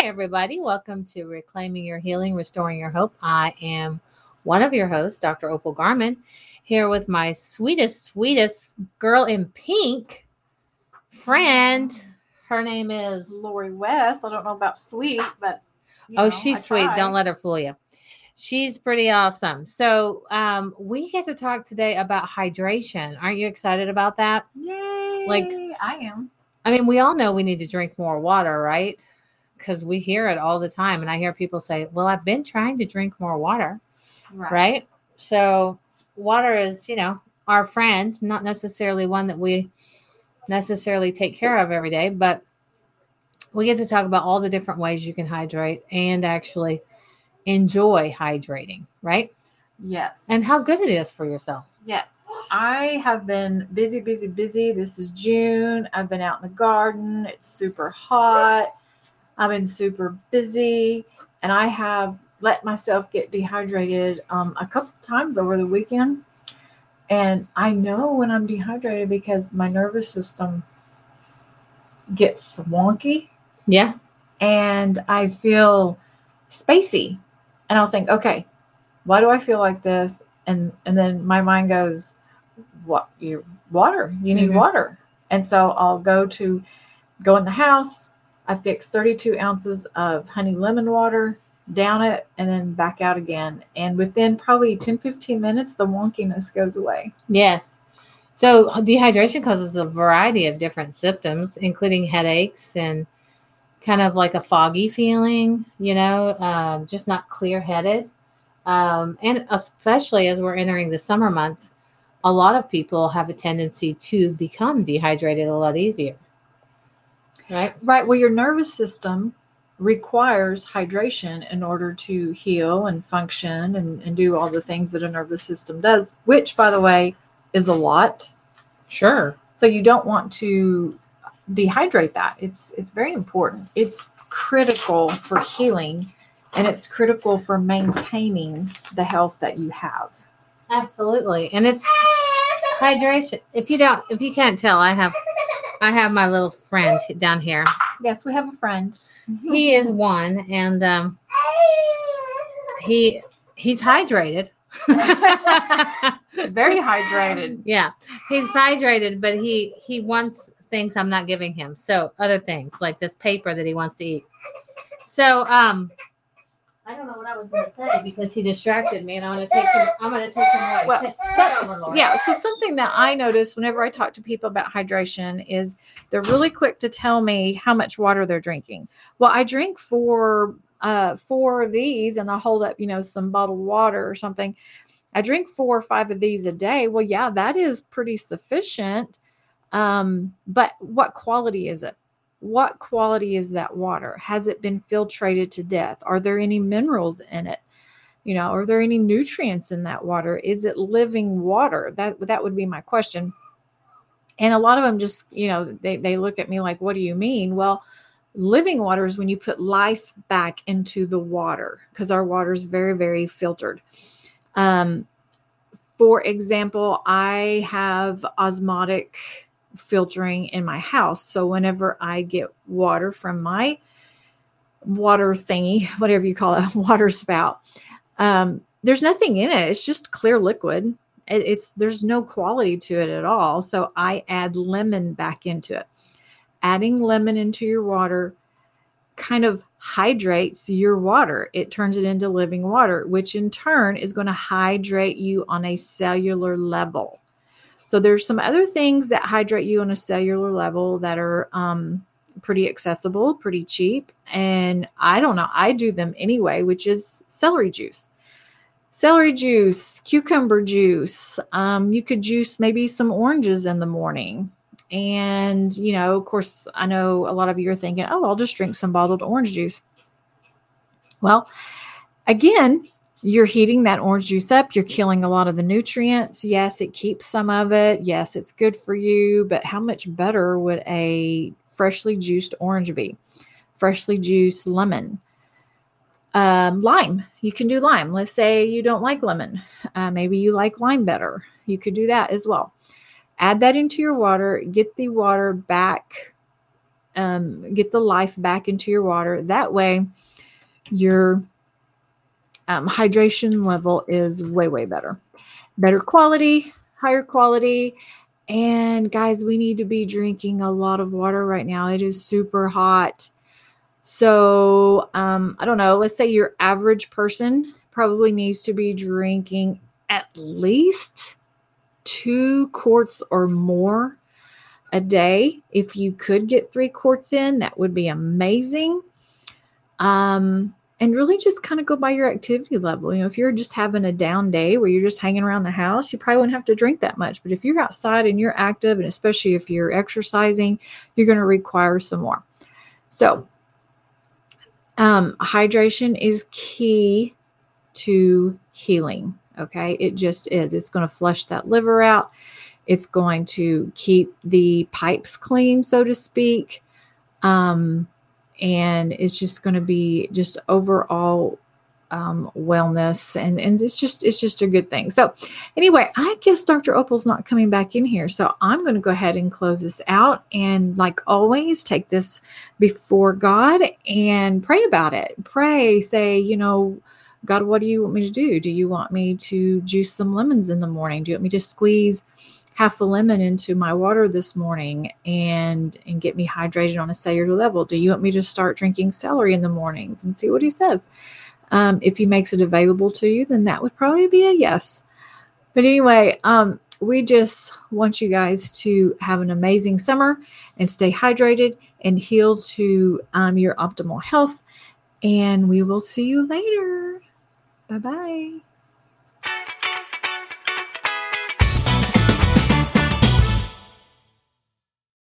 Hi, everybody. Welcome to Reclaiming Your Healing, Restoring Your Hope. I am one of your hosts, Dr. Opal Garman, here with my sweetest, sweetest girl in pink friend. Her name is Lori West. I don't know about sweet, but Oh, know, she's sweet. Don't let her fool you. She's pretty awesome. So, um, we get to talk today about hydration. Aren't you excited about that? Yay! like- I am. I mean, we all know we need to drink more water, right? Because we hear it all the time. And I hear people say, Well, I've been trying to drink more water, right? So, water is, you know, our friend, not necessarily one that we necessarily take care of every day, but we get to talk about all the different ways you can hydrate and actually enjoy hydrating, right? Yes. And how good it is for yourself. Yes. I have been busy, busy, busy. This is June. I've been out in the garden. It's super hot. I've been super busy. And I have let myself get dehydrated um, a couple times over the weekend. And I know when I'm dehydrated because my nervous system gets wonky Yeah. and I feel spacey. And I'll think, okay, why do I feel like this? And and then my mind goes, What you water. You need Mhm. water. And so I'll go to go in the house. I fix 32 ounces of honey lemon water, down it, and then back out again. And within probably 10, 15 minutes, the wonkiness goes away. Yes. So dehydration causes a variety of different symptoms, including headaches and kind of like a foggy feeling, you know, um, just not clear headed. Um, and especially as we're entering the summer months, a lot of people have a tendency to become dehydrated a lot easier. Right? Right. Well, your nervous system requires hydration in order to heal and function and, and do all the things that a nervous system does, which, by the way, is a lot. Sure. So you don't want to dehydrate that. It's it's very important. It's critical for healing and it's critical for maintaining the health that you have. Absolutely. And it's hydration. If you don't, if you can't tell, I have, I have my little friend down here. Yes, we have a friend. he is one and um he he's hydrated very hydrated. yeah he's hydrated but he he wants things i'm not giving him so other things like this paper that he wants to eat so um i don't know what i was going to say because he distracted me and i'm to take him i'm going to take him away Well, so- take over, Laura. yeah. So something that I notice whenever I talk to people about hydration is they're really quick to tell me how much water they're drinking. Well, I drink four, uh, four of these, and I hold up, you know, some bottled water or something. I drink four or five of these a day. Well, yeah, that is pretty sufficient. Um, but what quality is it? What quality is that water? Has it been filtrated to death? Are there any minerals in it? you know are there any nutrients in that water is it living water that that would be my question and a lot of them just you know they, they look at me like what do you mean well living water is when you put life back into the water because our water is very very filtered um, for example i have osmotic filtering in my house so whenever i get water from my water thingy whatever you call it water spout um, there's nothing in it. It's just clear liquid. It, it's there's no quality to it at all. So I add lemon back into it. Adding lemon into your water kind of hydrates your water. It turns it into living water, which in turn is going to hydrate you on a cellular level. So there's some other things that hydrate you on a cellular level that are um, pretty accessible, pretty cheap. And I don't know, I do them anyway, which is celery juice. Celery juice, cucumber juice. Um, you could juice maybe some oranges in the morning. And, you know, of course, I know a lot of you are thinking, oh, I'll just drink some bottled orange juice. Well, again, you're heating that orange juice up. You're killing a lot of the nutrients. Yes, it keeps some of it. Yes, it's good for you. But how much better would a freshly juiced orange be? Freshly juiced lemon. Um, lime. You can do lime. Let's say you don't like lemon. Uh, maybe you like lime better. You could do that as well. Add that into your water. Get the water back um, get the life back into your water. That way, your um, hydration level is way, way better. Better quality, higher quality. And guys, we need to be drinking a lot of water right now. It is super hot. So, um, I don't know, let's say your average person probably needs to be drinking at least two quarts or more a day. If you could get three quarts in, that would be amazing. Um, and really just kind of go by your activity level. You know, if you're just having a down day where you're just hanging around the house, you probably wouldn't have to drink that much. But if you're outside and you're active, and especially if you're exercising, you're going to require some more. So, um, hydration is key to healing. Okay, it just is. It's going to flush that liver out. It's going to keep the pipes clean, so to speak. Um, and it's just going to be just overall um, wellness and and it's just it's just a good thing. So anyway i guess dr opal's not coming back in here so i'm going to go ahead and close this out and like always take this before god and pray about it. Pray say you know god what do you want me to do? Do you want me to juice some lemons in the morning? Do you want me to squeeze half a lemon into my water this morning and and get me hydrated on a cellular level. Do you want me to start drinking celery in the mornings and see what he says? Um, if he makes it available to you then that would probably be a yes. But anyway um, we just want you guys to have an amazing summer and stay hydrated and heal to um, your optimal health. And we will see you later. Bye bye